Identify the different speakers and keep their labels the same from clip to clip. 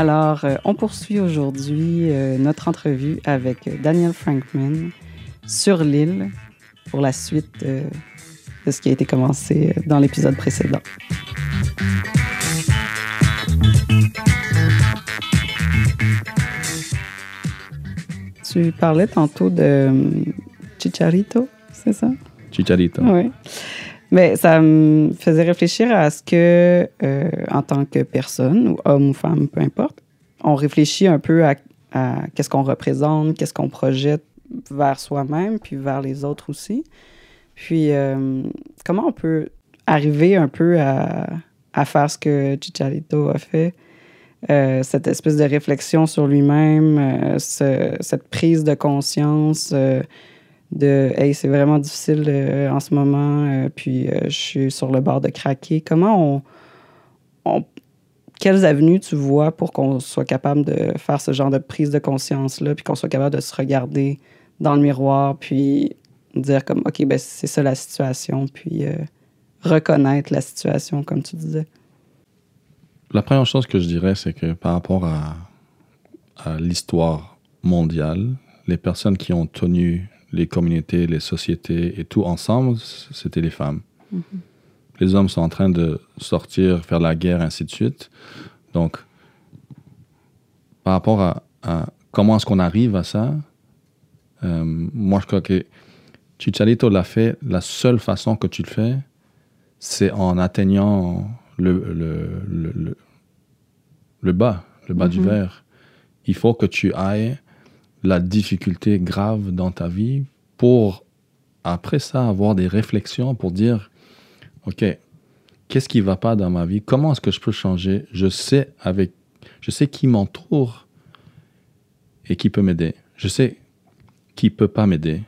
Speaker 1: Alors, euh, on poursuit aujourd'hui euh, notre entrevue avec Daniel Frankman sur l'île pour la suite euh, de ce qui a été commencé dans l'épisode précédent. Tu parlais tantôt de Chicharito, c'est ça?
Speaker 2: Chicharito.
Speaker 1: Oui. Mais ça me faisait réfléchir à ce que, euh, en tant que personne, ou homme ou femme, peu importe, on réfléchit un peu à, qu'est-ce qu'on représente, qu'est-ce qu'on projette vers soi-même, puis vers les autres aussi. Puis, euh, comment on peut arriver un peu à, à faire ce que Chicharito a fait? Euh, cette espèce de réflexion sur lui-même, ce- cette prise de conscience de Hey, c'est vraiment difficile euh, en ce moment, euh, puis euh, je suis sur le bord de craquer. Comment on. on- quelles avenues tu vois pour qu'on soit capable de faire ce genre de prise de conscience-là, puis qu'on soit capable de se regarder dans le miroir, puis dire comme OK, ben c'est ça la situation, puis reconnaître la situation, comme tu disais?
Speaker 2: La première chose que je dirais, c'est que par rapport à l'histoire mondiale, les personnes qui ont tenu les communautés, les sociétés et tout ensemble, c'était les femmes. Les hommes sont en train de sortir, faire la guerre, ainsi de suite. Donc, par rapport à, à comment est-ce qu'on arrive à ça, euh, moi je crois que Chicharito l'a fait, la seule façon que tu le fais, c'est en atteignant le, le, le, le, le bas, le bas du
Speaker 1: Mhm.
Speaker 2: verre. Il faut que tu ailles la difficulté grave dans ta vie pour, après ça, avoir des réflexions pour dire, OK, qu'est-ce qui va pas dans ma vie? Comment est-ce que je peux changer? Je sais avec, je sais qui m'entoure et qui peut m'aider. Je sais qui peut pas m'aider.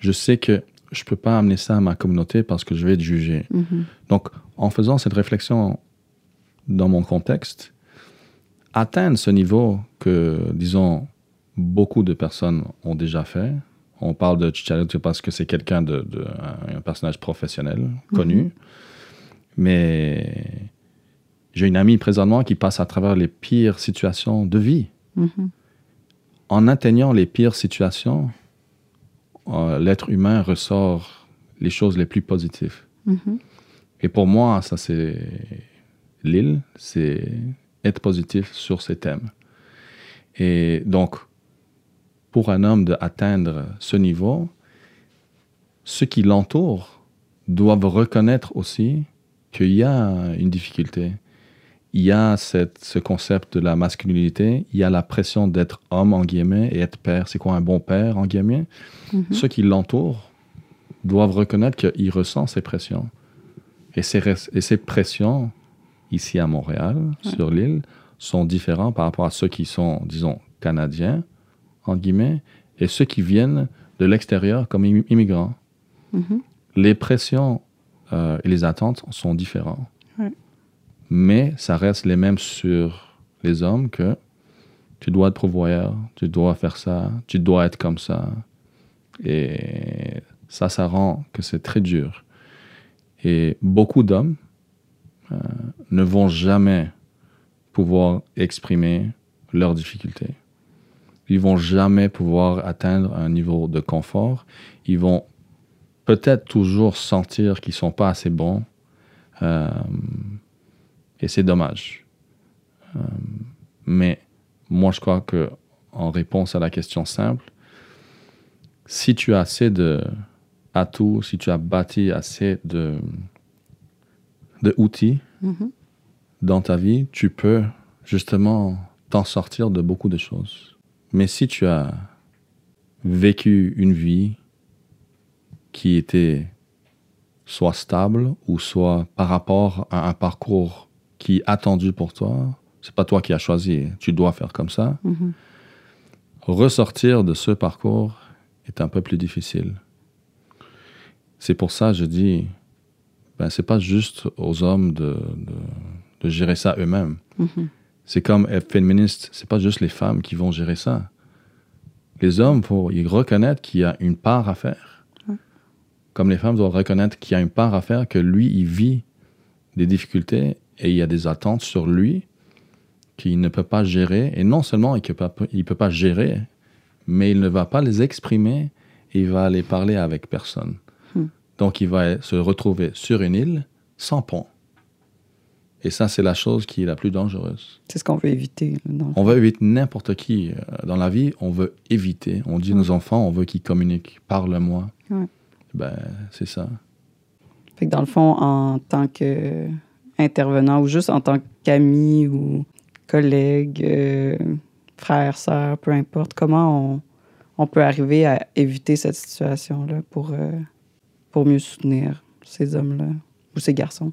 Speaker 2: Je sais que je peux pas amener ça à ma communauté parce que je vais être jugé. Donc, en faisant cette réflexion dans mon contexte, atteindre ce niveau que, disons, beaucoup de personnes ont déjà fait. On parle de Chicharito parce que c'est quelqu'un de, de- un, un personnage professionnel, connu. Mais j'ai une amie présentement qui passe à travers les pires situations de vie.
Speaker 1: Mhm.
Speaker 2: En atteignant les pires situations, euh, l'être humain ressort les choses les plus positives.
Speaker 1: Mhm.
Speaker 2: Et pour moi, ça c'est l'île, c'est être positif sur ces thèmes. Et donc, pour un homme d'atteindre ce niveau, ceux qui l'entourent doivent reconnaître aussi qu'il y a une difficulté. Il y a cette, ce concept de la masculinité, il y a la pression d'être homme, en guillemets, et être père. C'est quoi un bon père, en guillemets?
Speaker 1: Mhm.
Speaker 2: Ceux qui l'entourent doivent reconnaître qu'il ressent ces pressions. Et ces, res- et ces pressions, ici à Montréal, sur l'île, sont différents par rapport à ceux qui sont, disons, canadiens, en guillemets, et ceux qui viennent de l'extérieur comme immi- immigrants.
Speaker 1: Mhm.
Speaker 2: Les pressions euh, et les attentes sont différents.
Speaker 1: Ouais.
Speaker 2: Mais ça reste les mêmes sur les hommes que tu dois être pourvoyeur, tu dois faire ça, tu dois être comme ça. Et ça, ça rend que c'est très dur. Et beaucoup d'hommes euh, ne vont jamais pouvoir exprimer leurs difficultés. Ils vont jamais pouvoir atteindre un niveau de confort. Ils vont peut-être toujours sentir qu'ils sont pas assez bons. Euh, et c'est dommage. Euh, mais moi, je crois que en réponse à la question simple, si tu as assez de atouts, si tu as bâti assez de, de outils
Speaker 1: Mhm.
Speaker 2: dans ta vie, tu peux justement t'en sortir de beaucoup de choses. Mais si tu as vécu une vie qui était soit stable ou soit par rapport à un parcours qui est attendu pour toi, c'est pas toi qui as choisi, tu dois faire comme ça.
Speaker 1: Mhm.
Speaker 2: Ressortir de ce parcours est un peu plus difficile. C'est pour ça que je dis, ben, c'est pas juste aux hommes de, de, de gérer ça eux-mêmes.
Speaker 1: Mhm.
Speaker 2: C'est comme être féministe, c'est pas juste les femmes qui vont gérer ça. Les hommes, faut y reconnaître qu'il y a une part à faire.
Speaker 1: Ouais.
Speaker 2: Comme les femmes doivent reconnaître qu'il y a une part à faire, que lui, il vit des difficultés et il y a des attentes sur lui qu'il ne peut pas gérer. Et non seulement il ne peut, pas- il peut pas gérer, mais il ne va pas les exprimer, il va les parler avec personne.
Speaker 1: Hmm.
Speaker 2: Donc il va se retrouver sur une île sans pont. Et ça, c'est la chose qui est la plus dangereuse.
Speaker 1: C'est ce qu'on veut éviter.
Speaker 2: On veut éviter n'importe qui euh, dans la vie, on veut éviter. On dit à nos enfants, on veut qu'ils communiquent, parle-moi.
Speaker 1: Ouais.
Speaker 2: Ben, c'est ça.
Speaker 1: Fait que dans le fond, en tant qu'intervenant ou juste en tant qu'ami ou collègue, euh, frère, sœur, peu importe, comment on, on peut arriver à éviter cette situation-là pour, euh, pour mieux soutenir ces hommes-là ou ces garçons?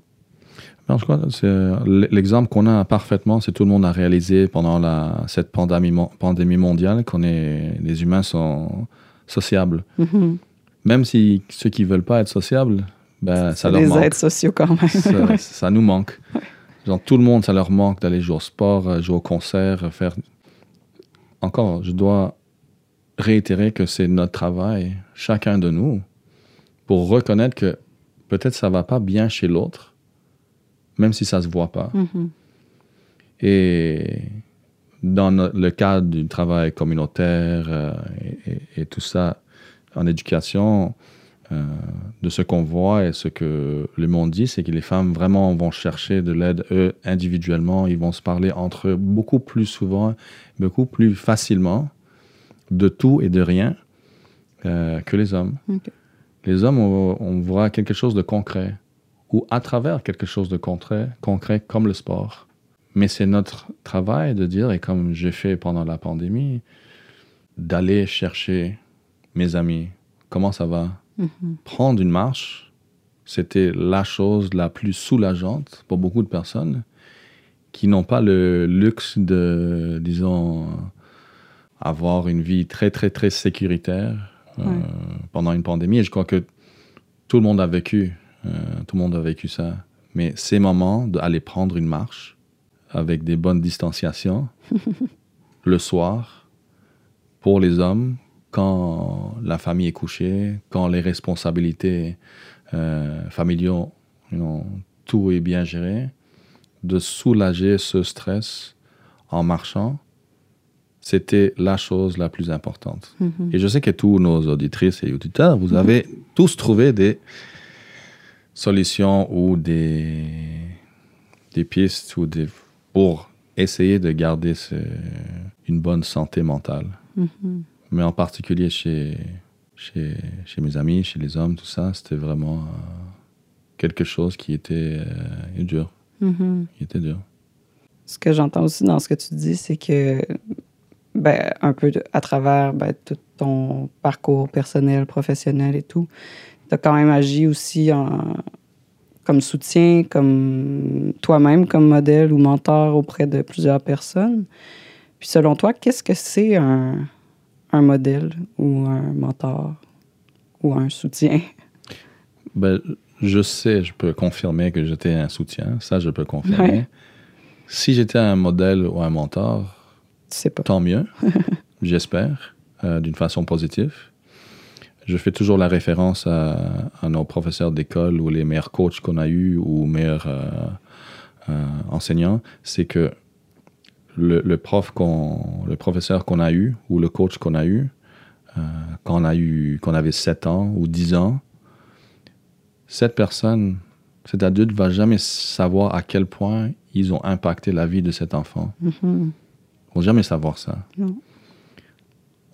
Speaker 2: Euh, l'exemple qu'on a parfaitement, c'est tout le monde a réalisé pendant la, cette pandémie, mon- pandémie mondiale qu'on est, les humains sont sociables.
Speaker 1: Mhm.
Speaker 2: Même si ceux qui veulent pas être sociables, ben, ça leur manque.
Speaker 1: aides sociaux quand même.
Speaker 2: ça, ça nous manque. Genre, tout le monde, ça leur manque d'aller jouer au sport, euh, jouer au concert, euh, faire. Encore, je dois réitérer que c'est notre travail, chacun de nous, pour reconnaître que peut-être ça va pas bien chez l'autre, même si ça se voit pas.
Speaker 1: Mhm.
Speaker 2: Et dans le cadre du travail communautaire euh, et, et- et tout ça en éducation, euh, de ce qu'on voit et ce que le monde dit, c'est que les femmes vraiment vont chercher de l'aide eux individuellement. Ils vont se parler entre eux beaucoup plus souvent, beaucoup plus facilement de tout et de rien euh, que les hommes. Les hommes, on, on voit quelque chose de concret ou à travers quelque chose de concret, concret comme le sport. Mais c'est notre travail de dire, et comme j'ai fait pendant la pandémie, d'aller chercher mes amis. Comment ça va?
Speaker 1: Mhm.
Speaker 2: Prendre une marche, c'était la chose la plus soulageante pour beaucoup de personnes qui n'ont pas le luxe de, disons, avoir une vie très, très, très sécuritaire euh, pendant une pandémie. Et je crois que tout le monde a vécu, tout le monde a vécu ça. Mais ces moments d'aller prendre une marche avec des bonnes distanciations le soir pour les hommes quand la famille est couchée, quand les responsabilités euh, you know, tout est bien géré, de soulager ce stress en marchant, c'était la chose la plus importante.
Speaker 1: Mhm.
Speaker 2: Et je sais que tous nos auditrices et auditeurs, vous avez tous trouvé des solutions ou des, des pistes ou des, pour essayer de garder ce- une bonne santé mentale.
Speaker 1: Mhm.
Speaker 2: Mais en particulier chez, chez, chez mes amis, chez les hommes, tout ça, c'était vraiment euh, quelque chose qui était euh, dur.
Speaker 1: Mhm.
Speaker 2: Qui était dur.
Speaker 1: Ce que j'entends aussi dans ce que tu dis, c'est que, ben, un peu de- à travers ben, tout ton parcours personnel, professionnel et tout, tu as quand même agi aussi en, comme soutien, comme toi-même, comme modèle ou mentor auprès de plusieurs personnes. Puis selon toi, qu'est-ce que c'est un, un modèle ou un mentor ou un soutien?
Speaker 2: Ben, je sais, je peux confirmer que j'étais un soutien. Ça, je peux confirmer.
Speaker 1: Ouais.
Speaker 2: Si j'étais un modèle ou un mentor,
Speaker 1: pas.
Speaker 2: tant mieux, j'espère, euh, d'une façon positive. Je fais toujours la référence à, à nos professeurs d'école ou les meilleurs coachs qu'on a eus ou meilleurs euh, euh, enseignants. C'est que le, le prof qu'on, le professeur qu'on a eu ou le coach qu'on a eu, euh, quand on a eu, qu'on avait 7 ans ou 10 ans, cette personne, cet adulte va jamais savoir à quel point ils ont impacté la vie de cet enfant.
Speaker 1: Mhm.
Speaker 2: Ils vont jamais savoir ça.
Speaker 1: Non.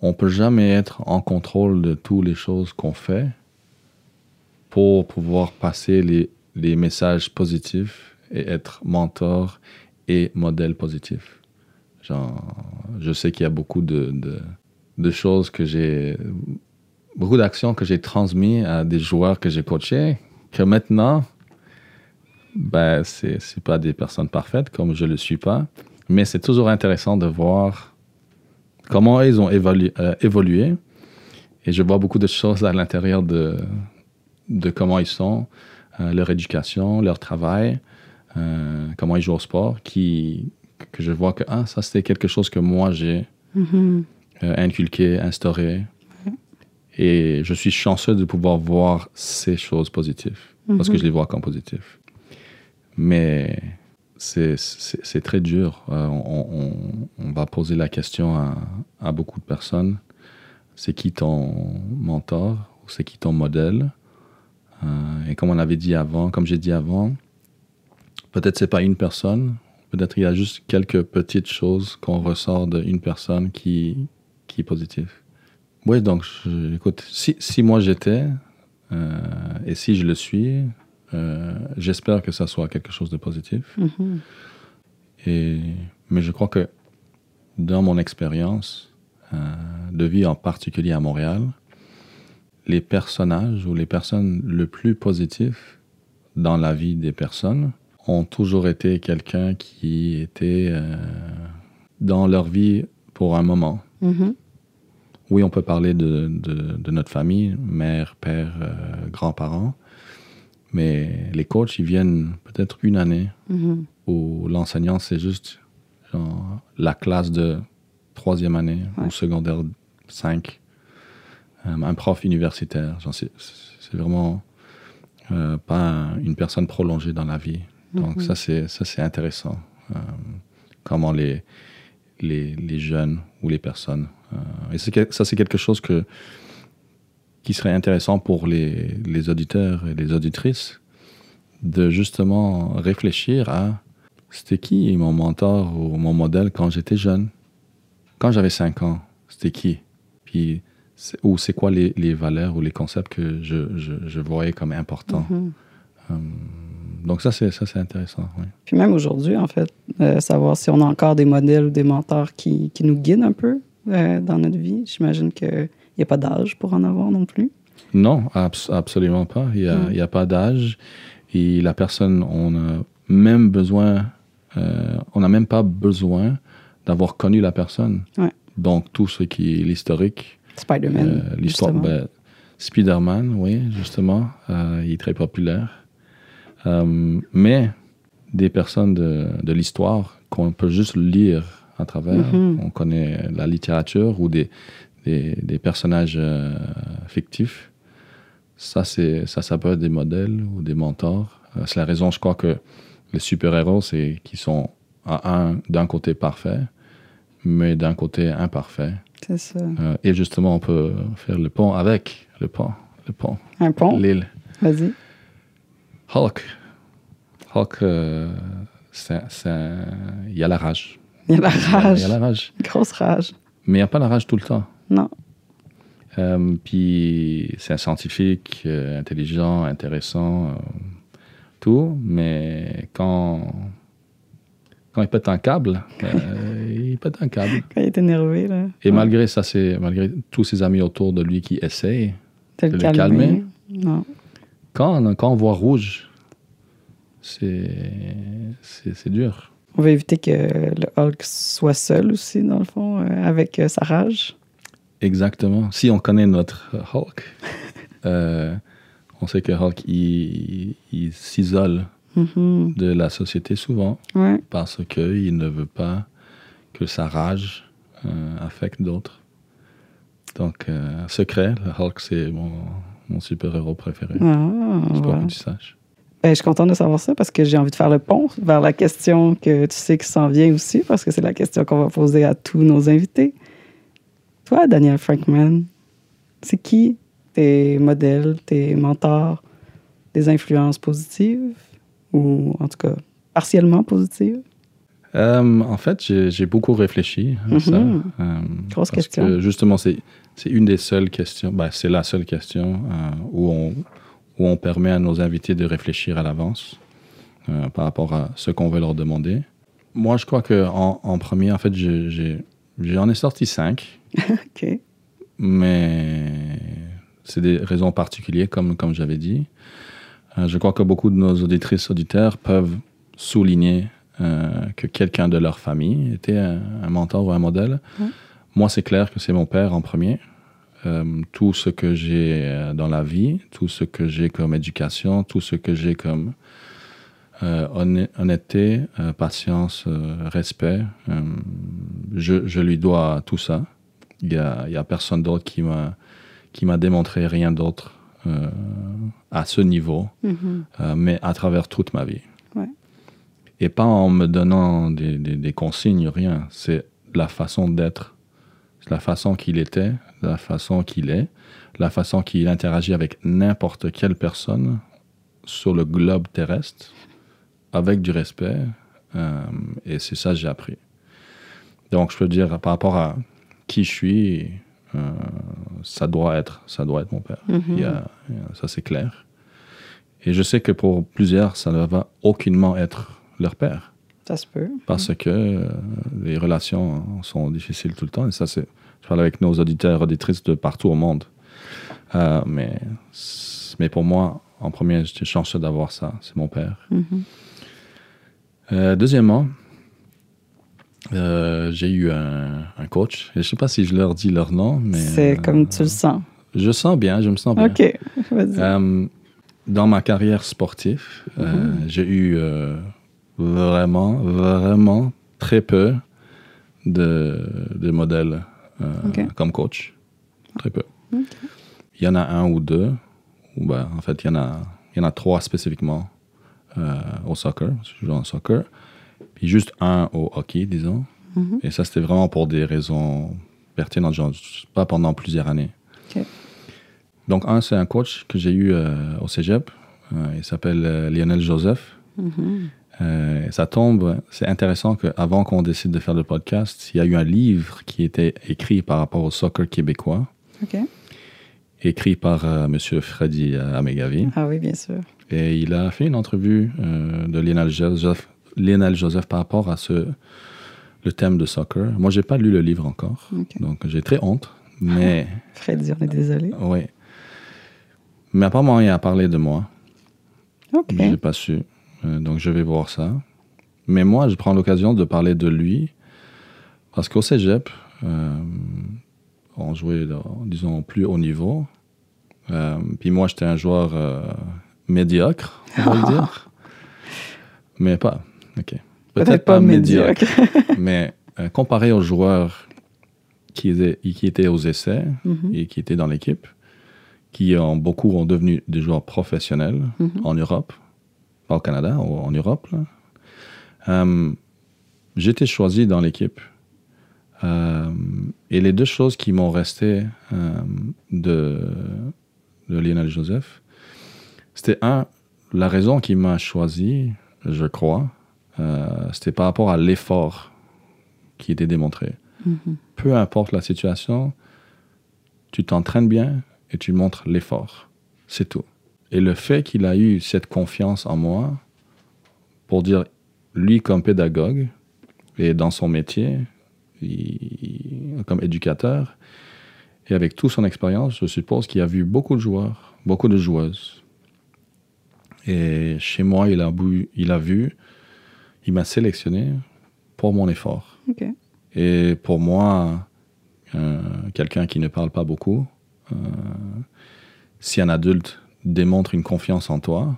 Speaker 2: On peut jamais être en contrôle de toutes les choses qu'on fait pour pouvoir passer les, messages positifs et être mentor et modèle positif. Genre, je sais qu'il y a beaucoup de, choses que j'ai, beaucoup d'actions que j'ai transmises à des joueurs que j'ai coachés, que maintenant, ben, c'est, c'est pas des personnes parfaites comme je le suis pas, mais c'est toujours intéressant de voir comment ils ont euh, évolué. Et je vois beaucoup de choses à l'intérieur de, de comment ils sont, euh, leur éducation, leur travail, euh, comment ils jouent au sport, qui, que je vois que ah, ça, c'était quelque chose que moi, j'ai
Speaker 1: Mhm.
Speaker 2: euh, inculqué, instauré. Et je suis chanceux de pouvoir voir ces choses positives, parce que
Speaker 1: Mhm.
Speaker 2: je les vois comme positives. Mais c'est- très dur. Euh, on, va poser la question à, beaucoup de personnes. C'est qui ton mentor ou c'est qui ton modèle? Euh, Et comme on avait dit avant, comme j'ai dit avant, peut-être c'est pas une personne, peut-être il y a juste quelques petites choses qu'on ressort d'une personne qui, qui est positive. Oui, donc écoute, si, si moi j'étais euh, et si je le suis, euh, j'espère que ça soit quelque chose de positif.
Speaker 1: Mhm.
Speaker 2: Et, mais je crois que dans mon expérience euh, de vie, en particulier à Montréal, les personnages ou les personnes le plus positifs dans la vie des personnes ont toujours été quelqu'un qui était euh, dans leur vie pour un moment.
Speaker 1: Mhm.
Speaker 2: Oui, on peut parler de, de- de notre famille, mère, père, euh, grands-parents, mais les coachs, ils viennent peut-être une année
Speaker 1: Mhm.
Speaker 2: où l'enseignant, c'est juste genre, la classe de troisième année
Speaker 1: Ouais.
Speaker 2: ou secondaire 5. Euh, un prof universitaire. Genre, c'est, vraiment euh, pas un- une personne prolongée dans la vie. Donc ça, c'est, ça, c'est intéressant. Euh, comment les, les, les jeunes ou les personnes. et ça, c'est quelque chose que, qui serait intéressant pour les, les auditeurs et les auditrices de justement réfléchir à c'était qui mon mentor ou mon modèle quand j'étais jeune. Quand j'avais 5 ans, c'était qui? Puis, ou c'est quoi les, les valeurs ou les concepts que je, je, je voyais comme importants?
Speaker 1: Mhm.
Speaker 2: Hum, donc ça, c'est, ça, c'est intéressant. oui.
Speaker 1: Puis même aujourd'hui, en fait, euh, savoir si on a encore des modèles ou des mentors qui, qui nous guident un peu euh, dans notre vie. J'imagine qu'il n'y a pas d'âge pour en avoir non plus?
Speaker 2: Non, abs- absolument pas. Il n'y a,
Speaker 1: Mm.
Speaker 2: a pas d'âge. Et la personne, on a même besoin, euh, on n'a même pas besoin d'avoir connu la personne.
Speaker 1: Ouais.
Speaker 2: Donc, tout ce qui est l'historique,
Speaker 1: Spider-Man.
Speaker 2: euh, l'histoire, ben, Spider-Man, oui, justement, euh, il est très populaire. Mais des personnes de, de l'histoire qu'on peut juste lire à travers,
Speaker 1: Mhm.
Speaker 2: on connaît la littérature ou des, des, des personnages euh, fictifs, ça, c'est, ça, ça peut être des modèles ou des mentors. Euh, c'est la raison, je crois, que les super-héros, c'est qu'ils sont à un, d'un côté parfait, mais d'un côté imparfait.
Speaker 1: C'est ça.
Speaker 2: Euh, et justement, on peut faire le pont avec le pont, le pont,
Speaker 1: Un pont?
Speaker 2: l'île.
Speaker 1: Vas-y.
Speaker 2: Hulk. Hulk, euh, c'est, c'est un- il y a la rage.
Speaker 1: Il y a la rage.
Speaker 2: Il y a la rage.
Speaker 1: Grosse rage.
Speaker 2: Mais il n'y a pas la rage tout le temps.
Speaker 1: Non.
Speaker 2: Euh, puis c'est un scientifique euh, intelligent, intéressant, euh, tout, mais quand, quand il pète un câble, il pète un câble.
Speaker 1: Quand il est énervé, là.
Speaker 2: Et
Speaker 1: Ouais.
Speaker 2: malgré ça, c'est malgré tous ses amis autour de lui qui essayent,
Speaker 1: De
Speaker 2: de
Speaker 1: le
Speaker 2: le
Speaker 1: calmer. Non.
Speaker 2: quand, quand on voit rouge, c'est c'est dur.
Speaker 1: On va éviter que le Hulk soit seul aussi, dans le fond, avec sa rage.
Speaker 2: Exactement. Si on connaît notre Hulk, euh, on sait que Hulk, il, il s'isole
Speaker 1: Mhm.
Speaker 2: de la société souvent
Speaker 1: Ouais.
Speaker 2: parce qu'il ne veut pas que sa rage euh, affecte d'autres. Donc, euh, secret, le Hulk, c'est mon, mon super-héros préféré.
Speaker 1: Ah,
Speaker 2: Je pas
Speaker 1: voilà.
Speaker 2: que tu saches.
Speaker 1: Ben, je suis contente de savoir ça parce que j'ai envie de faire le pont vers la question que tu sais qui s'en vient aussi, parce que c'est la question qu'on va poser à tous nos invités. Toi, Daniel Frankman, c'est qui tes modèles, tes mentors, des influences positives ou en tout cas partiellement positives?
Speaker 2: Euh, en fait, j'ai beaucoup réfléchi à ça.
Speaker 1: Mhm.
Speaker 2: euh,
Speaker 1: Grosse
Speaker 2: parce
Speaker 1: question.
Speaker 2: que justement, c'est une des seules questions, ben, c'est la seule question euh, où, on, où on permet à nos invités de réfléchir à l'avance par rapport à ce qu'on veut leur demander. Moi, je crois qu'en en premier, en fait, j'ai- j'en ai sorti cinq,
Speaker 1: OK.
Speaker 2: mais c'est des raisons particulières, comme, comme j'avais dit. Euh, je crois que beaucoup de nos auditrices, auditeurs peuvent souligner euh, que quelqu'un de leur famille était un, un mentor ou un modèle. Moi, c'est clair que c'est mon père en premier. Euh, tout ce que j'ai dans la vie, tout ce que j'ai comme éducation, tout ce que j'ai comme honn- honnêteté, patience, respect, je, je lui dois tout ça. Il n'y a, il y a personne d'autre qui m'a qui m'a démontré rien d'autre euh, à ce niveau,
Speaker 1: Mhm.
Speaker 2: euh, mais à travers toute ma vie.
Speaker 1: Ouais.
Speaker 2: Et pas en me donnant des, des, des consignes, rien. C'est la façon d'être. C'est la façon qu'il était, la façon qu'il est, la façon qu'il interagit avec n'importe quelle personne sur le globe terrestre, avec du respect. Euh, et c'est ça que j'ai appris. Donc, je peux dire, par rapport à qui je suis, euh, ça doit être, ça doit être mon père.
Speaker 1: Mhm.
Speaker 2: Il y a- il y a- ça, c'est clair. Et je sais que pour plusieurs, ça ne va aucunement être leur père.
Speaker 1: Ça se peut.
Speaker 2: Parce que euh, les relations sont difficiles tout le temps. Et ça, c'est. Je parle avec nos auditeurs et auditrices de partout au monde. Euh, mais, mais pour moi, en premier, j'étais chanceux d'avoir ça. C'est mon père.
Speaker 1: Mhm.
Speaker 2: Deuxièmement, euh, j'ai eu un, un coach. Je ne sais pas si je leur dis leur nom, mais.
Speaker 1: C'est
Speaker 2: euh,
Speaker 1: comme tu le sens.
Speaker 2: Je sens bien, je me sens bien.
Speaker 1: OK. Vas-y.
Speaker 2: Euh, dans ma carrière sportive,
Speaker 1: Mhm.
Speaker 2: j'ai eu vraiment, vraiment très peu de, de modèles comme coach. Très peu. Il y en a un ou deux. Ou ben, en fait, il y, en a, il y en a trois spécifiquement au soccer. Je joue en soccer. Puis juste un au hockey, disons.
Speaker 1: Mhm.
Speaker 2: Et ça, c'était vraiment pour des raisons pertinentes, genre pas pendant plusieurs années. Donc, un, c'est un coach que j'ai eu euh, au cégep. Euh, il s'appelle euh, Lionel Joseph.
Speaker 1: Mhm.
Speaker 2: Ça tombe, c'est intéressant qu'avant qu'on décide de faire le podcast, il y a eu un livre qui était écrit par rapport au soccer québécois, écrit par Monsieur Freddy euh, Amegavi.
Speaker 1: Ah oui, bien sûr.
Speaker 2: Et il a fait une entrevue de Lionel Joseph, Lionel Joseph par rapport à ce, le thème de soccer. Moi, j'ai pas lu le livre encore, donc j'ai très honte. Mais
Speaker 1: Freddy, on est désolé.
Speaker 2: oui. Mais apparemment, il a parlé de moi.
Speaker 1: OK.
Speaker 2: J'ai pas su. Euh, donc, je vais voir ça. Mais moi, je prends l'occasion de parler de lui parce qu'au cégep, euh, on jouait, disons, plus haut niveau. Euh, puis moi, j'étais un joueur médiocre, on va dire. Mais pas. OK.
Speaker 1: Peut-être pas médiocre.
Speaker 2: mais euh, comparé aux joueurs qui étaient, qui étaient aux essais
Speaker 1: Mhm.
Speaker 2: et qui étaient dans l'équipe, qui ont beaucoup ont devenu des joueurs professionnels
Speaker 1: Mhm.
Speaker 2: en Europe, pas au Canada, au- en Europe. Euh, été choisi dans l'équipe. Euh, et les deux choses qui m'ont resté euh, de, de Lionel Joseph, c'était un, la raison qui m'a choisi, je crois, c'était par rapport à l'effort qui était démontré.
Speaker 1: Mhm.
Speaker 2: Peu importe la situation, tu t'entraînes bien et tu montres l'effort. C'est tout. Et le fait qu'il a eu cette confiance en moi pour dire, lui comme pédagogue et dans son métier, il- comme éducateur, et avec toute son expérience, je suppose qu'il a vu beaucoup de joueurs, beaucoup de joueuses. Et chez moi, il a, bu- il a vu, il m'a sélectionné pour mon effort. Et pour moi, euh, quelqu'un qui ne parle pas beaucoup, euh, si un adulte démontre une confiance en toi,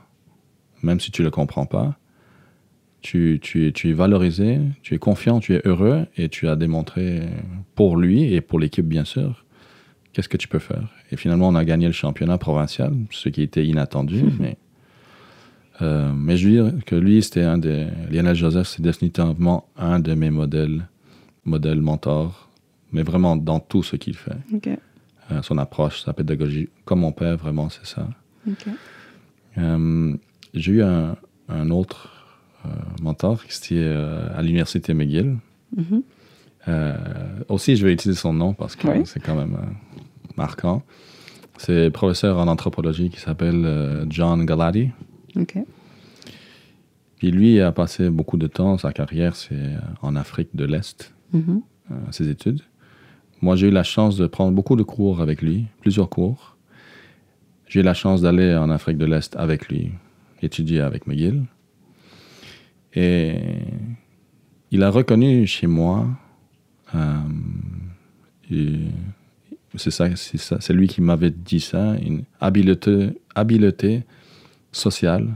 Speaker 2: même si tu ne le comprends pas, tu, tu es valorisé, tu es confiant, tu es heureux et tu as démontré pour lui et pour l'équipe, bien sûr, qu'est-ce que tu peux faire. Et finalement, on a gagné le championnat provincial, ce qui était inattendu, mais, euh, mais je veux dire que lui, c'était un des. Lionel Joseph, c'est définitivement un de mes modèles, modèles mentors, mais vraiment dans tout ce qu'il fait. Euh, son approche, sa pédagogie, comme mon père, vraiment, c'est ça. Euh, j'ai eu un, un autre mentor qui était à l'université McGill.
Speaker 1: Mhm.
Speaker 2: Euh, aussi, je vais utiliser son nom parce que
Speaker 1: Oui.
Speaker 2: c'est quand même marquant. C'est un professeur en anthropologie qui s'appelle John Galati.
Speaker 1: OK.
Speaker 2: Puis lui a passé beaucoup de temps, sa carrière, c'est euh, en Afrique de l'Est,
Speaker 1: Mhm.
Speaker 2: euh, ses études. Moi, j'ai eu la chance de prendre beaucoup de cours avec lui, plusieurs cours. J'ai eu la chance d'aller en Afrique de l'Est avec lui, étudier avec McGill. Et il a reconnu chez moi, euh, ça, c'est lui qui m'avait dit ça, une habileté, habileté sociale,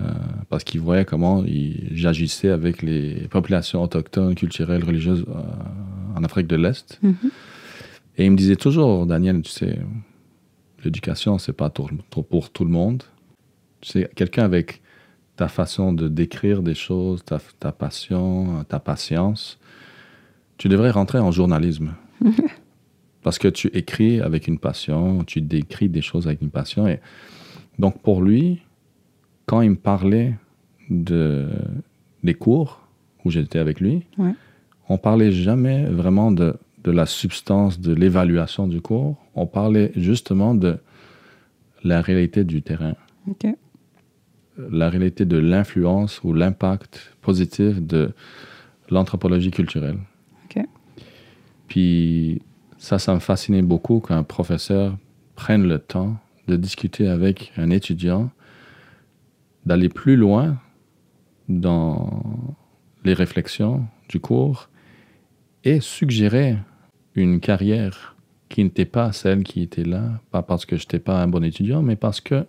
Speaker 2: euh, parce qu'il voyait comment j'agissais avec les populations autochtones, culturelles, religieuses euh, en Afrique de l'Est.
Speaker 1: Mhm.
Speaker 2: Et il me disait toujours, Daniel, tu sais, l'éducation, c'est pas pour, pour- pour tout le monde. Tu sais, quelqu'un avec ta façon de décrire des choses, ta, ta passion, ta patience, tu devrais rentrer en journalisme. Parce que tu écris avec une passion, tu décris des choses avec une passion. Et donc pour lui, quand il me parlait de, des cours où j'étais avec lui,
Speaker 1: Ouais.
Speaker 2: on parlait jamais vraiment de, de la substance, de l'évaluation du cours. On parlait justement de la réalité du terrain, la réalité de l'influence ou l'impact positif de l'anthropologie culturelle. Puis ça, ça me fascinait beaucoup qu'un professeur prenne le temps de discuter avec un étudiant, d'aller plus loin dans les réflexions du cours et suggérer une carrière qui n'était pas celle qui était là, pas parce que je n'étais pas un bon étudiant, mais parce que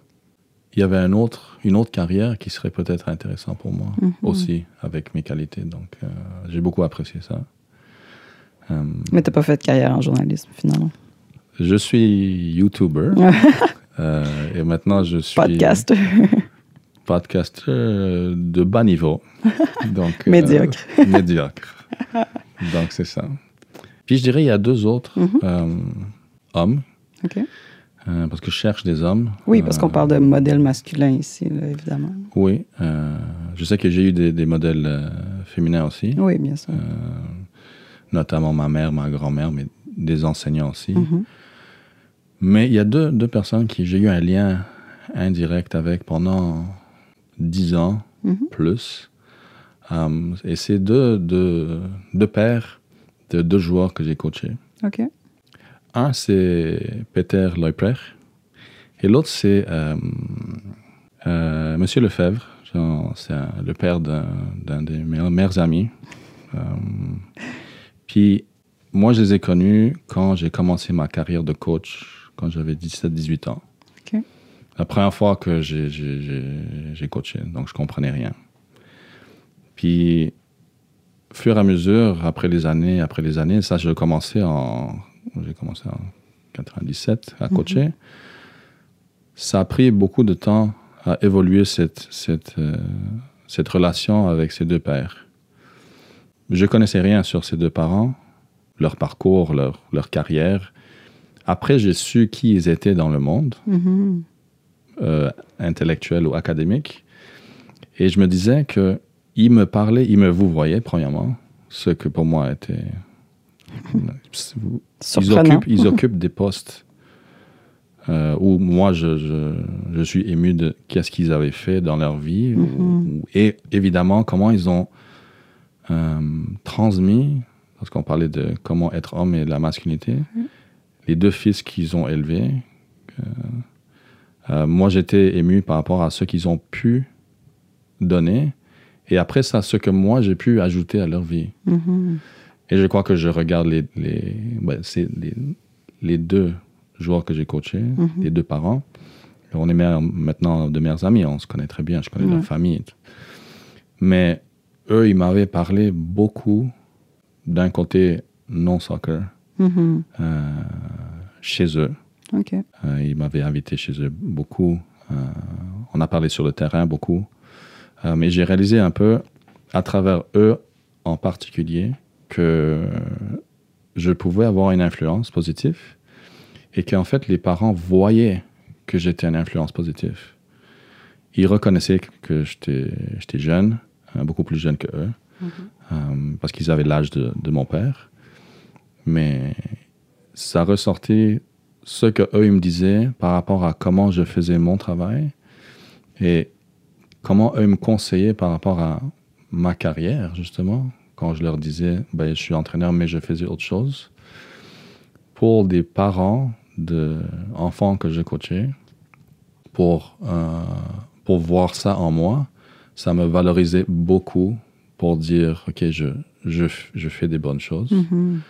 Speaker 2: il y avait un autre, une autre carrière qui serait peut-être intéressante pour moi
Speaker 1: Mhm.
Speaker 2: aussi, avec mes qualités. Donc, euh, j'ai beaucoup apprécié ça. Euh,
Speaker 1: Mais t'as pas fait de carrière en journalisme, finalement.
Speaker 2: je suis YouTuber euh, et maintenant je suis
Speaker 1: Podcast.
Speaker 2: podcaster de bas niveau. Donc, euh,
Speaker 1: Médiocre.
Speaker 2: médiocre. Donc, c'est ça. Puis, je dirais, il y a deux autres
Speaker 1: Mhm.
Speaker 2: euh, hommes,
Speaker 1: OK.
Speaker 2: euh, parce que je cherche des hommes.
Speaker 1: Oui, parce qu'on
Speaker 2: Euh,
Speaker 1: parle de modèle masculin ici, là, évidemment.
Speaker 2: Oui. euh, je sais que j'ai eu des, des modèles euh, féminins aussi,
Speaker 1: Oui, bien sûr.
Speaker 2: euh, notamment ma mère, ma grand-mère, mais des enseignants aussi.
Speaker 1: Mhm.
Speaker 2: Mais il y a deux, deux personnes qui j'ai eu un lien indirect avec pendant dix ans
Speaker 1: Mhm.
Speaker 2: plus. Um, et c'est deux, deux, deux pères de deux joueurs que j'ai coachés.
Speaker 1: OK.
Speaker 2: Un, c'est Peter Leuprecht et l'autre, c'est euh, euh, Monsieur Lefebvre. C'est le père d'un d'un des meilleurs, meilleurs amis. Um, puis, moi, je les ai connus quand j'ai commencé ma carrière de coach, quand j'avais 17-18 ans. La première fois que j'ai- coaché, donc je comprenais rien. Puis, fur et à mesure, après les années, après les années, ça, j'ai commencé en, j'ai commencé en 97 à coacher. Ça a pris beaucoup de temps à évoluer cette, cette, euh, cette relation avec ces deux pères. Je connaissais rien sur ces deux parents, leur parcours, leur, leur carrière. Après, j'ai su qui ils étaient dans le monde
Speaker 1: Mhm.
Speaker 2: euh, intellectuel ou académique. Et je me disais que il me parlait, il me vous voyait premièrement, ce que pour moi était. ils, occupent, ils occupent des postes euh, où moi je, je, je suis ému de qu'est-ce qu'ils avaient fait dans leur vie
Speaker 1: Mhm.
Speaker 2: ou- et évidemment comment ils ont euh, transmis, parce qu'on parlait de comment être homme et la masculinité, les deux fils qu'ils ont élevés. euh, euh, moi, j'étais ému par rapport à ce qu'ils ont pu donner et après ça, ce que moi j'ai pu ajouter à leur vie.
Speaker 1: Mhm.
Speaker 2: Et je crois que je regarde les, les, ben, les, les deux joueurs que j'ai coachés,
Speaker 1: Mhm.
Speaker 2: les deux parents. On est maintenant de meilleurs amis, on se connaît très bien, je connais
Speaker 1: Ouais.
Speaker 2: leur famille. Mais eux, ils m'avaient parlé beaucoup d'un côté non-soccer
Speaker 1: Mhm.
Speaker 2: euh, chez eux. Euh, ils m'avaient invité chez eux beaucoup. Euh, on a parlé sur le terrain beaucoup. Euh, mais j'ai réalisé un peu, à travers eux en particulier, que je pouvais avoir une influence positive et qu'en fait, les parents voyaient que j'étais une influence positive. Ils reconnaissaient que j'étais jeune, beaucoup plus jeune que eux, euh, parce qu'ils avaient l'âge de, de mon père. Mais ça ressortait ce que eux me disaient par rapport à comment je faisais mon travail et comment eux me conseillaient par rapport à ma carrière justement. Quand je leur disais ben, je suis entraîneur mais je faisais autre chose. Pour des parents de enfants que je coachais pour euh, pour voir ça en moi ça me valorisait beaucoup pour dire ok je je, je fais des bonnes choses.
Speaker 1: Mhm.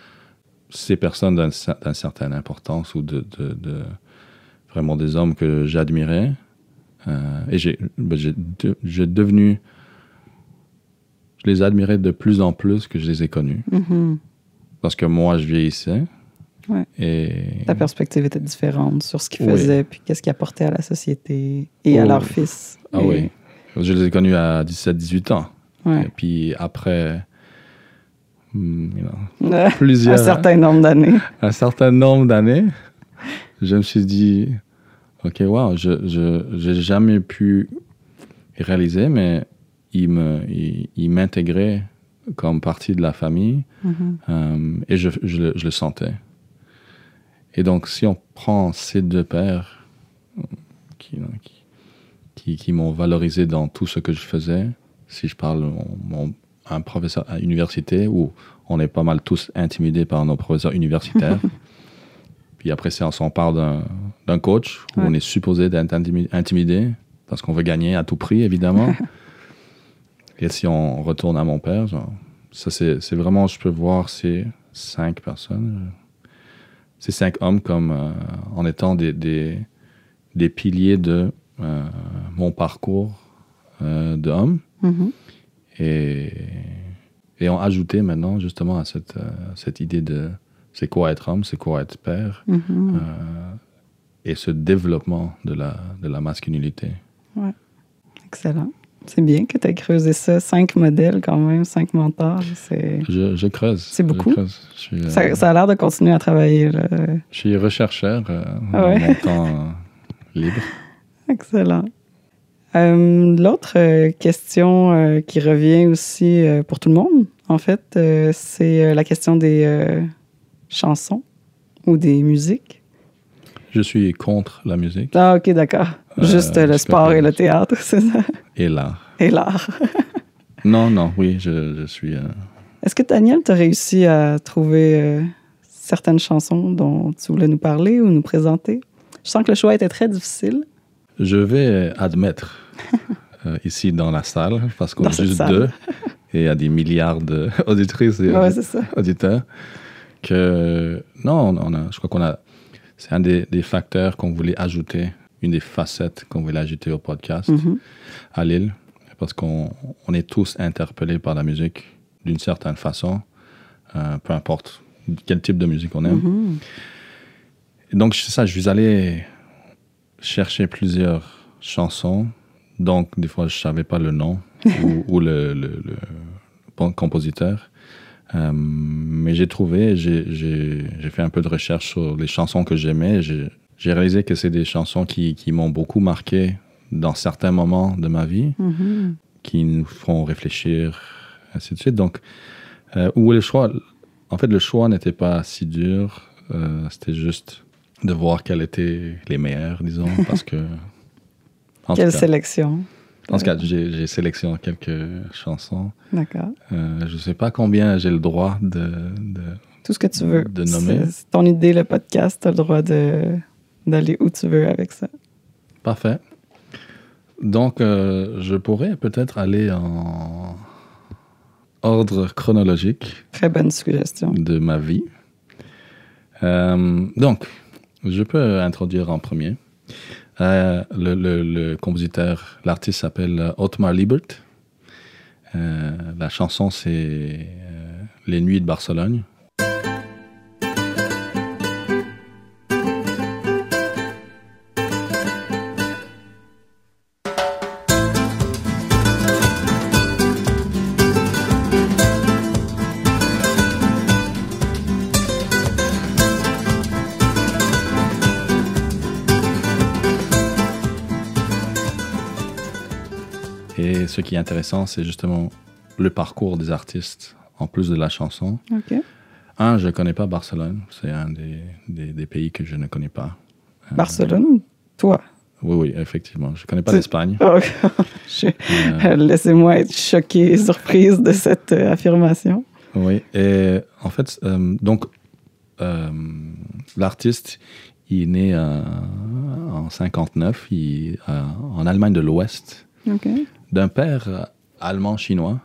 Speaker 2: Ces personnes d'une certaine importance ou de, de- de- vraiment des hommes que j'admirais. Euh, et j'ai ben, de- devenu. Je les admirais de plus en plus que je les ai connus.
Speaker 1: Mhm.
Speaker 2: Parce que moi, je vieillissais.
Speaker 1: Ouais.
Speaker 2: Et.
Speaker 1: Ta perspective était différente sur ce qu'ils
Speaker 2: Oui.
Speaker 1: faisaient, puis qu'est-ce qu'ils apportaient à la société et à
Speaker 2: Oh.
Speaker 1: leurs fils.
Speaker 2: Ah
Speaker 1: Et-
Speaker 2: oui. Je les ai connus à 17-18 ans.
Speaker 1: Ouais.
Speaker 2: Et puis après, hmm, plusieurs,
Speaker 1: un certain nombre d'années.
Speaker 2: un certain nombre d'années, je me suis dit, OK, wow, je j'ai jamais pu réaliser, mais il me il, il m'intégrait comme partie de la famille
Speaker 1: Mhm.
Speaker 2: euh, et je, je, le, je le sentais. Et donc, si on prend ces deux pères qui, qui, qui, qui m'ont valorisé dans tout ce que je faisais, si je parle mon, mon- un professeur à l'université où on est pas mal tous intimidés par nos professeurs universitaires. Puis après, on parle d'un- coach où
Speaker 1: Ouais.
Speaker 2: on est supposé d'être intimi- intimidé parce qu'on veut gagner à tout prix, évidemment. Et si on retourne à mon père, genre, ça c'est vraiment, je peux voir ces cinq personnes, ces cinq hommes comme euh, en étant des, des, des piliers de euh, mon parcours euh, d'homme
Speaker 1: Mhm.
Speaker 2: Et, et ont ajouté maintenant justement à cette, euh, cette idée de c'est quoi être homme, c'est quoi être père
Speaker 1: Mhm.
Speaker 2: euh, et ce développement de la, de la masculinité.
Speaker 1: Excellent. C'est bien que tu aies creusé ça. Cinq modèles, quand même, cinq mentors.
Speaker 2: Je, je creuse.
Speaker 1: C'est
Speaker 2: je
Speaker 1: beaucoup.
Speaker 2: creuse. Je suis, euh,
Speaker 1: Ça, ça a l'air de continuer à travailler. là.
Speaker 2: Je suis rechercheur euh,
Speaker 1: Ah
Speaker 2: dans
Speaker 1: ouais?
Speaker 2: mon temps libre.
Speaker 1: Excellent. Euh, l'autre euh, question euh, qui revient aussi pour tout le monde, en fait, c'est la question des chansons ou des musiques.
Speaker 2: Je suis contre la musique
Speaker 1: Ah, ok, d'accord. Juste le sport et le théâtre, c'est ça?
Speaker 2: et l'art.
Speaker 1: Et l'art.
Speaker 2: Non, non, oui, je, je suis.
Speaker 1: Est-ce que Daniel, tu as réussi à trouver certaines chansons dont tu voulais nous parler ou nous présenter? Je sens que le choix était très difficile.
Speaker 2: Je vais admettre euh, ici dans la salle, parce qu'on est juste deux, et il y a des milliards d'auditrices et
Speaker 1: Ouais,
Speaker 2: auditeurs, que non, on a, je crois qu'on a. C'est un des, des facteurs qu'on voulait ajouter, une des facettes qu'on voulait ajouter au podcast.
Speaker 1: Mhm.
Speaker 2: à Lille, parce qu'on on est tous interpellés par la musique d'une certaine façon, euh, peu importe quel type de musique on aime. Et donc, c'est ça, je suis allé chercher plusieurs chansons, donc des fois, je savais pas le nom ou, ou le, le- compositeur. Euh, mais j'ai trouvé, j'ai fait un peu de recherche sur les chansons que j'aimais. J'ai réalisé que c'est des chansons qui, qui m'ont beaucoup marqué dans certains moments de ma vie
Speaker 1: Mhm.
Speaker 2: qui nous font réfléchir, ainsi de suite. Donc, euh, où le choix, en fait, le choix n'était pas si dur, euh, c'était juste de voir quelles étaient les meilleures, disons, parce que.
Speaker 1: Quelle
Speaker 2: cas,
Speaker 1: sélection.
Speaker 2: en tout cas, j'ai sélectionné quelques chansons.
Speaker 1: D'accord.
Speaker 2: Euh, je ne sais pas combien j'ai le droit de. de-
Speaker 1: Tout ce que tu veux.
Speaker 2: De nommer.
Speaker 1: C'est- ton idée, le podcast. Tu as le droit d'aller où tu veux avec ça.
Speaker 2: Parfait. Donc, euh, je pourrais peut-être aller en ordre chronologique.
Speaker 1: Très bonne suggestion.
Speaker 2: de ma vie. Euh, donc, je peux introduire en premier. Euh, le, compositeur, l'artiste s'appelle Otmar Liebert. Euh, la chanson, c'est euh, Les Nuits de Barcelone. Qui est intéressant, c'est justement le parcours des artistes en plus de la chanson.
Speaker 1: OK.
Speaker 2: Un, je ne connais pas Barcelone. C'est un des, des- des pays que je ne connais pas. Euh,
Speaker 1: Barcelone, toi?
Speaker 2: Oui, oui, effectivement. Je ne connais pas l'Espagne.
Speaker 1: Oh, je-
Speaker 2: Euh,
Speaker 1: Laissez-moi être choquée et surprise de cette euh, affirmation.
Speaker 2: Oui, et en fait, donc, l'artiste, il est né en 59, il, en Allemagne de l'Ouest,
Speaker 1: OK.
Speaker 2: D'un père allemand-chinois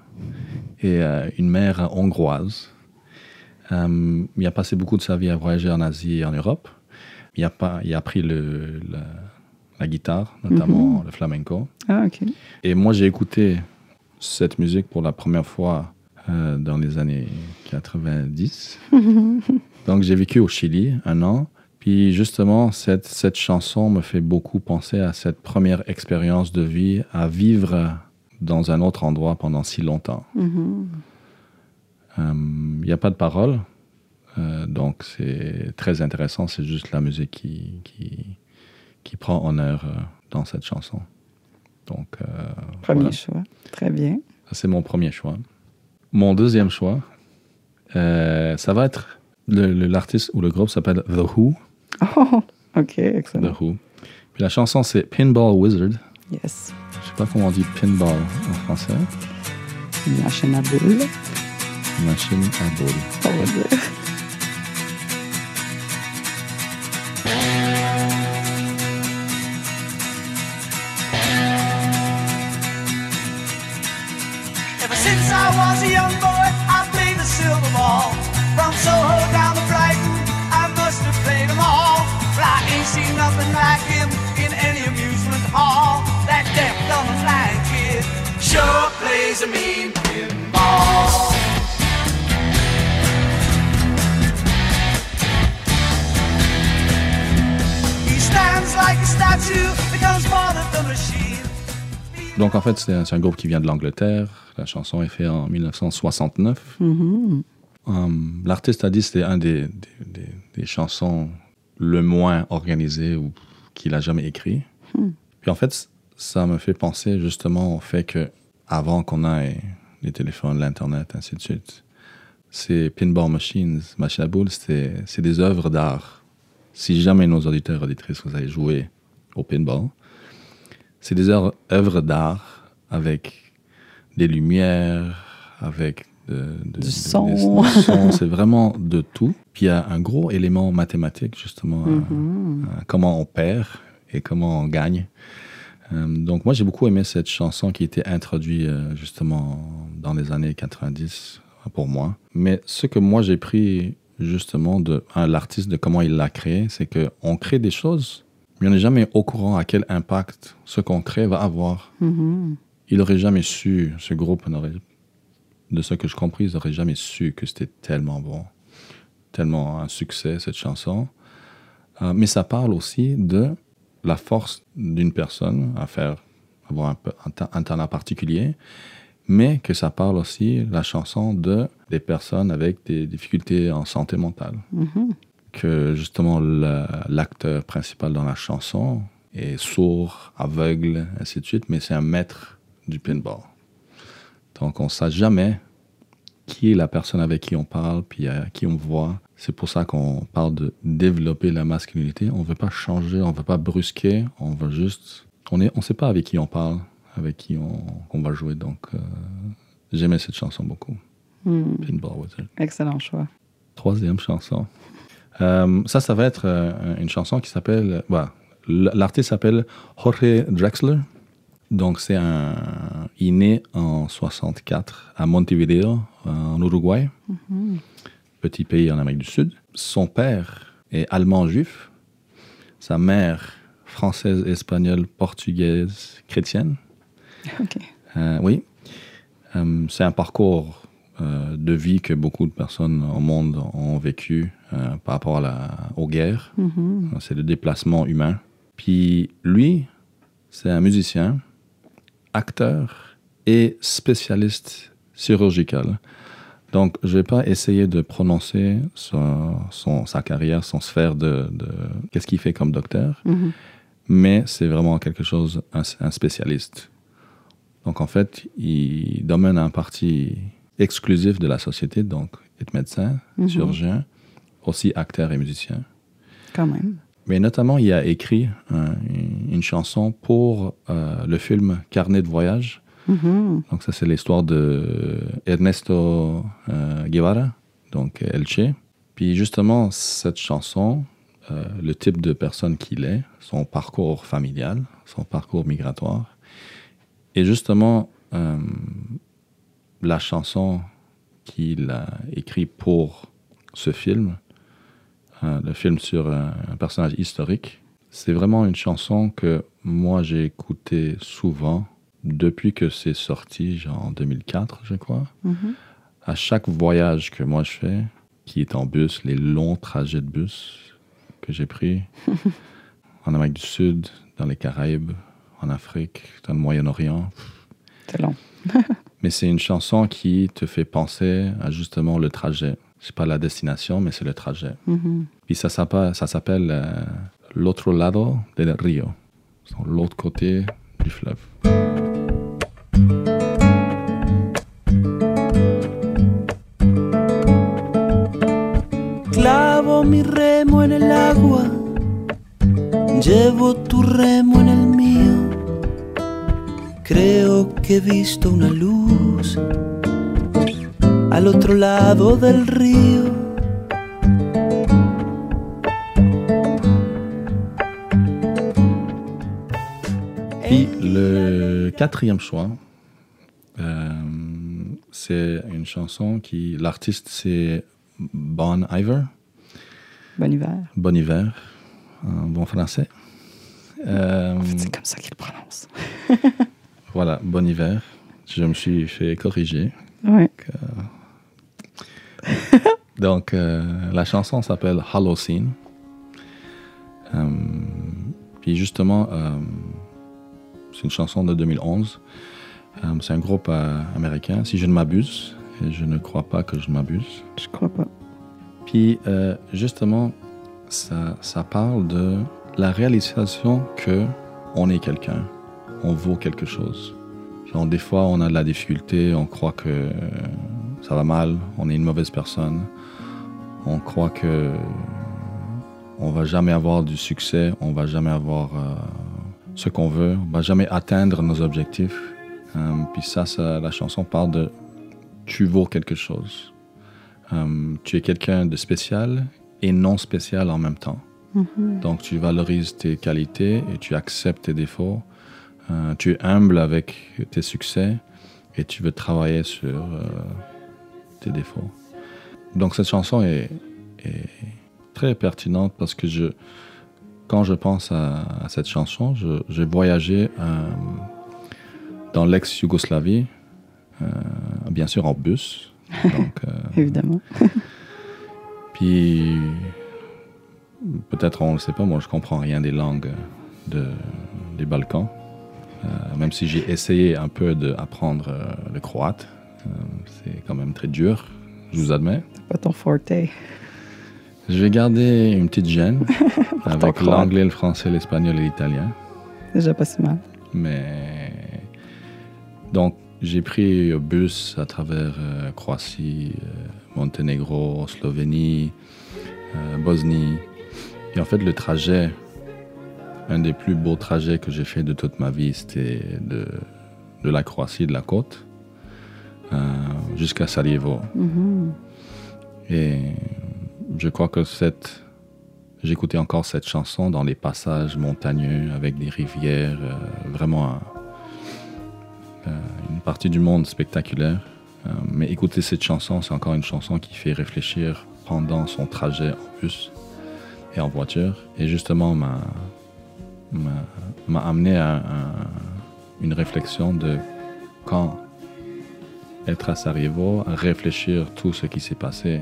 Speaker 2: et euh, une mère hongroise. Euh, il a passé beaucoup de sa vie à voyager en Asie et en Europe. Il a, pas, il a appris le, la, la guitare, notamment le flamenco.
Speaker 1: Ah.
Speaker 2: Et moi, j'ai écouté cette musique pour la première fois euh, dans les années 90. Donc, j'ai vécu au Chili un an, Puis justement, cette, cette chanson me fait beaucoup penser à cette première expérience de vie, à vivre dans un autre endroit pendant si longtemps. Il n'y a pas de parole, euh, donc c'est très intéressant, c'est juste la musique qui, qui, qui prend honneur euh, dans cette chanson. Donc, euh,
Speaker 1: Premier
Speaker 2: voilà.
Speaker 1: choix. Très bien.
Speaker 2: C'est mon premier choix. Mon deuxième choix, euh, ça va être l'artiste ou le groupe s'appelle The Who.
Speaker 1: Oh, OK,
Speaker 2: The
Speaker 1: excellent.
Speaker 2: Who. Puis la chanson, c'est Pinball Wizard.
Speaker 1: Yes.
Speaker 2: Je sais pas comment on dit pinball en français.
Speaker 1: Une machine à boules,
Speaker 2: Machine à boules.
Speaker 1: on va dire.
Speaker 3: Ever since I was a young boy, I played the silver ball. From Soho sure plays a mean pinball. He stands like a statue, becomes part of the machine.
Speaker 2: Donc en fait, c'est un, groupe qui vient de l'Angleterre. La chanson est faite en 1969.
Speaker 1: Mhm.
Speaker 2: Hum, L'artiste a dit que c'était un des, des, des- des chansons le moins organisées ou qu'il a jamais écrit. Puis en fait, ça me fait penser justement au fait que avant qu'on ait les téléphones, l'internet, ainsi de suite, ces pinball machines, machines à boules, c'est des œuvres d'art. Si jamais nos auditeurs et auditrices vous avez joué au pinball, c'est des œuvres d'art avec des lumières, avec de- de-
Speaker 1: Du son.
Speaker 2: son. c'est vraiment de tout. Puis il y a un gros élément mathématique, justement, à-
Speaker 1: Mhm.
Speaker 2: à comment on perd et comment on gagne. Euh, donc moi, j'ai beaucoup aimé cette chanson qui été introduite euh, justement dans les années 90 pour moi. Mais ce que moi, j'ai pris justement de hein, l'artiste, de comment il l'a créé, c'est qu'on crée des choses, mais on n'est jamais au courant à quel impact ce qu'on crée va avoir
Speaker 1: Mhm.
Speaker 2: il aurait jamais su, ce groupe n'aurait, de ce que je compris, ils n'auraient jamais su que c'était tellement bon, tellement un succès, cette chanson. Euh, mais ça parle aussi de la force d'une personne à faire, avoir un, peu, un, ta- un talent particulier, mais que ça parle aussi, la chanson, de des personnes avec des difficultés en santé mentale
Speaker 1: Mhm.
Speaker 2: que justement l'acteur principal dans la chanson est sourd, aveugle, ainsi de suite, mais c'est un maître du pinball. Donc on ne sait jamais qui est la personne avec qui on parle, puis à qui on voit. C'est pour ça qu'on parle de développer la masculinité. On ne veut pas changer, on ne veut pas brusquer, on veut juste... On ne on sait pas avec qui on parle, avec qui on, on va jouer. Donc euh, j'aimais cette chanson beaucoup,
Speaker 1: Mhm.
Speaker 2: Pinball Wizard.
Speaker 1: Excellent choix.
Speaker 2: Troisième chanson. Euh, ça, ça va être euh, une chanson qui s'appelle. voilà, l- L'artiste s'appelle Jorge Drexler. Donc, c'est un. Il est né en 64 à Montevideo, en Uruguay,
Speaker 1: Mhm.
Speaker 2: Petit pays en Amérique du Sud. Son père est allemand-juif. Sa mère, française, espagnole, portugaise, chrétienne.
Speaker 1: OK.
Speaker 2: Euh, oui. Euh, c'est un parcours euh, de vie que beaucoup de personnes au monde ont vécu euh, par rapport à la, aux guerres.
Speaker 1: Mhm.
Speaker 2: C'est le déplacement humain. Puis lui, c'est un musicien, acteur et spécialiste chirurgical. Donc, je vais pas essayer de prononcer son, son- sa carrière, son sphère de, de qu'est-ce qu'il fait comme docteur
Speaker 1: Mhm.
Speaker 2: mais c'est vraiment quelque chose, un, un spécialiste. Donc en fait, il domine un parti exclusif de la société, donc être médecin,
Speaker 1: Mhm.
Speaker 2: chirurgien, aussi acteur et musicien.
Speaker 1: Quand même.
Speaker 2: Mais notamment, il a écrit un- une, une chanson pour euh, le film Carnet de voyage.
Speaker 1: Mhm.
Speaker 2: Donc ça, c'est l'histoire de Ernesto euh, Guevara, donc Elche. Puis justement, cette chanson, euh, le type de personne qu'il est, son parcours familial, son parcours migratoire, et justement, euh, la chanson qu'il a écrite pour ce film, euh, le film sur un personnage historique, c'est vraiment une chanson que moi j'ai écoutée souvent depuis que c'est sorti, genre en 2004, je crois.
Speaker 1: Mhm.
Speaker 2: À chaque voyage que moi je fais, qui est en bus, les longs trajets de bus, que j'ai pris en Amérique du Sud, dans les Caraïbes, en Afrique, dans le Moyen-Orient.
Speaker 1: C'est long.
Speaker 2: Mais c'est une chanson qui te fait penser à justement le trajet. C'est pas la destination, mais c'est le trajet.
Speaker 1: Mhm.
Speaker 2: Puis ça s'appelle, euh, L'autre lado del. C'est l'autre côté du fleuve.
Speaker 4: Mi remo en el agua, llevo tu remo en el mío. Creo que he visto una luz al otro lado del río.
Speaker 2: Puis le quatrième choix, euh, c'est une chanson qui. L'artiste, c'est Bon Iver.
Speaker 1: Bon hiver.
Speaker 2: Bon hiver, en bon français. Euh,
Speaker 1: C'est comme ça qu'il prononce.
Speaker 2: voilà, bon hiver. Je me suis fait corriger.
Speaker 1: Ouais.
Speaker 2: Donc, euh, la chanson s'appelle. Euh, puis justement, euh, c'est une chanson de 2011. Euh, c'est un groupe euh, américain, si je ne m'abuse, et je ne crois pas que je m'abuse.
Speaker 1: Je crois pas.
Speaker 2: Puis euh, justement, ça, ça parle de la réalisation que on est quelqu'un, on vaut quelque chose. Des fois, on a de la difficulté, on croit que euh, ça va mal, on est une mauvaise personne, on croit que on va jamais avoir du succès, on va jamais avoir euh, ce qu'on veut, on va jamais atteindre nos objectifs. Puis ça, ça, la chanson parle de tu vaux quelque chose. Euh, tu es quelqu'un de spécial et non spécial en même temps. Donc tu valorises tes qualités et tu acceptes tes défauts. Euh, tu es humble avec tes succès et tu veux travailler sur euh, tes défauts. Donc cette chanson est, est très pertinente parce que je, quand je pense à, à cette chanson, j'ai voyagé euh, dans l'ex-Yougoslavie, euh, bien sûr en bus. Donc, euh,
Speaker 1: Évidemment.
Speaker 2: puis, peut-être on ne le sait pas, moi je comprends rien des langues de, des Balkans. Euh, même si j'ai essayé un peu d'apprendre euh, le croate, euh, c'est quand même très dur, je vous admets.
Speaker 1: Pas ton forte.
Speaker 2: Je vais garder une petite gêne avec l'anglais, le français, l'espagnol et l'italien.
Speaker 1: Déjà pas si mal.
Speaker 2: Mais donc j'ai pris un bus à travers euh, Croatie, euh, Monténégro, Slovénie, euh, Bosnie. Et en fait, le trajet, un des plus beaux trajets que j'ai fait de toute ma vie, c'était de, de la Croatie, de la côte, jusqu'à Sarajevo.
Speaker 1: Mhm.
Speaker 2: Et je crois que cette. J'écoutais encore cette chanson dans les passages montagneux avec des rivières, euh, vraiment un- euh, partie du monde spectaculaire. Euh, mais écouter cette chanson, c'est encore une chanson qui fait réfléchir pendant son trajet en bus et en voiture. Et justement, m'a m'a- amené à, une réflexion de quand être à Sarajevo, à réfléchir tout ce qui s'est passé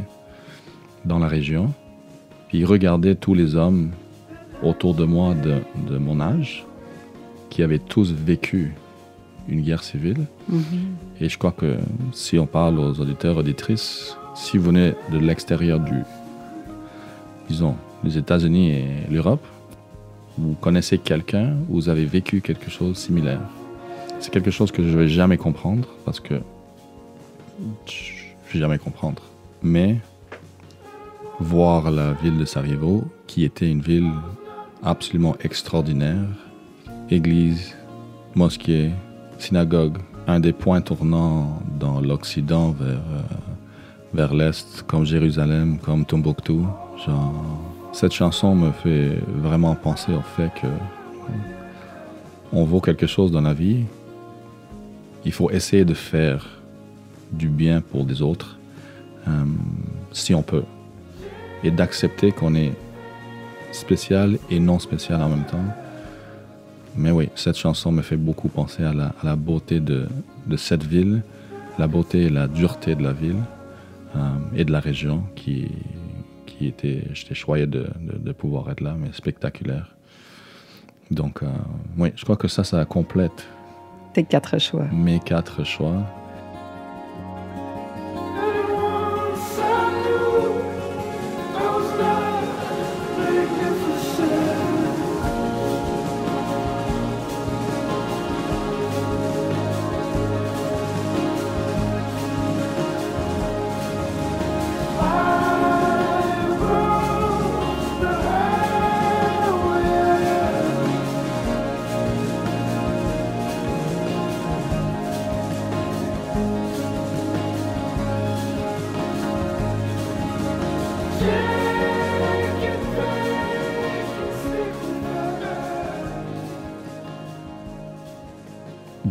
Speaker 2: dans la région, puis regarder tous les hommes autour de moi de mon âge qui avaient tous vécu une guerre civile.
Speaker 1: Mhm.
Speaker 2: Et je crois que si on parle aux auditeurs, auditrices, si vous venez de l'extérieur du, disons, les États-Unis et l'Europe, vous connaissez quelqu'un, vous avez vécu quelque chose de similaire. C'est quelque chose que je ne vais jamais comprendre parce que je ne vais jamais comprendre. Mais voir la ville de Sarajevo, qui était une ville absolument extraordinaire, église, mosquée, synagogue, un des points tournants dans l'Occident vers, euh, l'Est, comme Jérusalem, comme Tombouctou. Cette chanson me fait vraiment penser au fait que on vaut quelque chose dans la vie. Il faut essayer de faire du bien pour des autres, euh, si on peut, et d'accepter qu'on est spécial et non spécial en même temps. Mais oui, cette chanson me fait beaucoup penser à la, à la beauté de, de cette ville, la beauté et la dureté de la ville euh, et de la région qui, était, j'étais choyé de, de, de pouvoir être là, mais spectaculaire. Donc, euh, oui, je crois que ça, ça complète
Speaker 1: Tes quatre choix.
Speaker 2: mes quatre choix.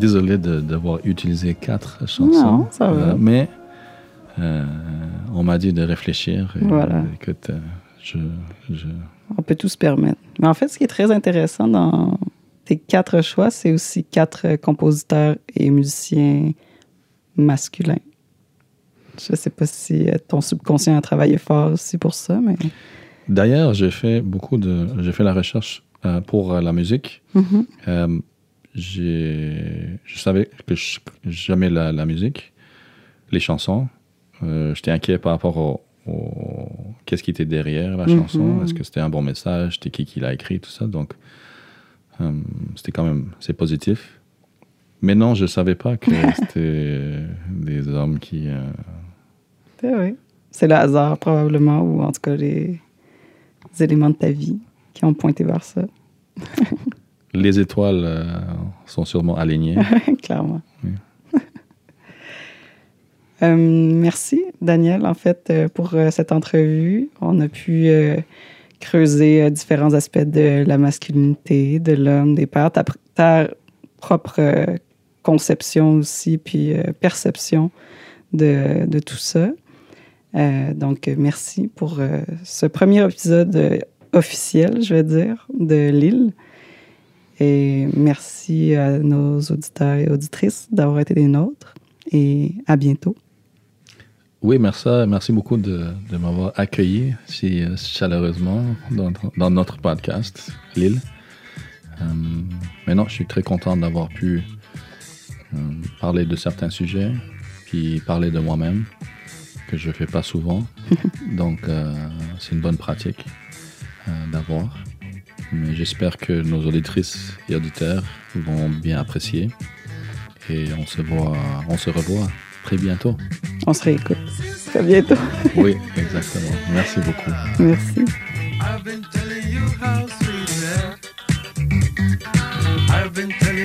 Speaker 2: Désolé d'avoir utilisé quatre chansons.
Speaker 1: Non, ça va.
Speaker 2: Euh, mais euh, on m'a dit de réfléchir. et,
Speaker 1: Voilà.
Speaker 2: écoute, euh, je, je-
Speaker 1: On peut tout se permettre. Mais en fait, ce qui est très intéressant dans tes quatre choix, c'est aussi quatre compositeurs et musiciens masculins. Je sais pas si ton subconscient a travaillé fort aussi pour ça, mais.
Speaker 2: D'ailleurs, j'ai fait beaucoup de, j'ai fait la recherche euh, pour la musique. Euh, j'ai, je savais que j'aimais la, la musique, les chansons. Euh, J'étais inquiet par rapport au, au- qu'est-ce qui était derrière la
Speaker 1: Mhm.
Speaker 2: chanson. Est-ce que c'était un bon message? C'était qui qui l'a écrit? Tout ça. Donc, euh, c'était quand même, c'est positif. Mais non, je savais pas que c'était des hommes qui. euh,
Speaker 1: Ben oui. C'est le hasard, probablement, ou en tout cas les, les éléments de ta vie qui ont pointé vers ça,
Speaker 2: les étoiles euh, sont sûrement alignées.
Speaker 1: clairement.
Speaker 2: Oui.
Speaker 1: Euh, merci, Daniel, en fait, euh, pour cette entrevue. On a pu euh, creuser différents aspects de la masculinité, de l'homme, des pères, ta, pr- ta propre conception aussi, puis perception de, de tout ça. Donc, merci pour ce premier épisode officiel, je vais dire, de Lille. Et merci à nos auditeurs et auditrices d'avoir été des nôtres. Et à bientôt.
Speaker 2: Oui, merci, merci beaucoup de, de m'avoir accueilli si euh, chaleureusement dans, dans notre podcast, Lille. Euh, mais non, je suis très content d'avoir pu euh, parler de certains sujets, puis parler de moi-même, que je ne fais pas souvent. Donc, euh, c'est une bonne pratique d'avoir. Mais j'espère que nos auditrices et auditeurs vont bien apprécier. Et on se voit, on se revoit très bientôt.
Speaker 1: On se réécoute. À bientôt.
Speaker 2: Oui, exactement. Merci beaucoup.
Speaker 1: Merci.
Speaker 3: I've been telling you how sweet you act. I've been telling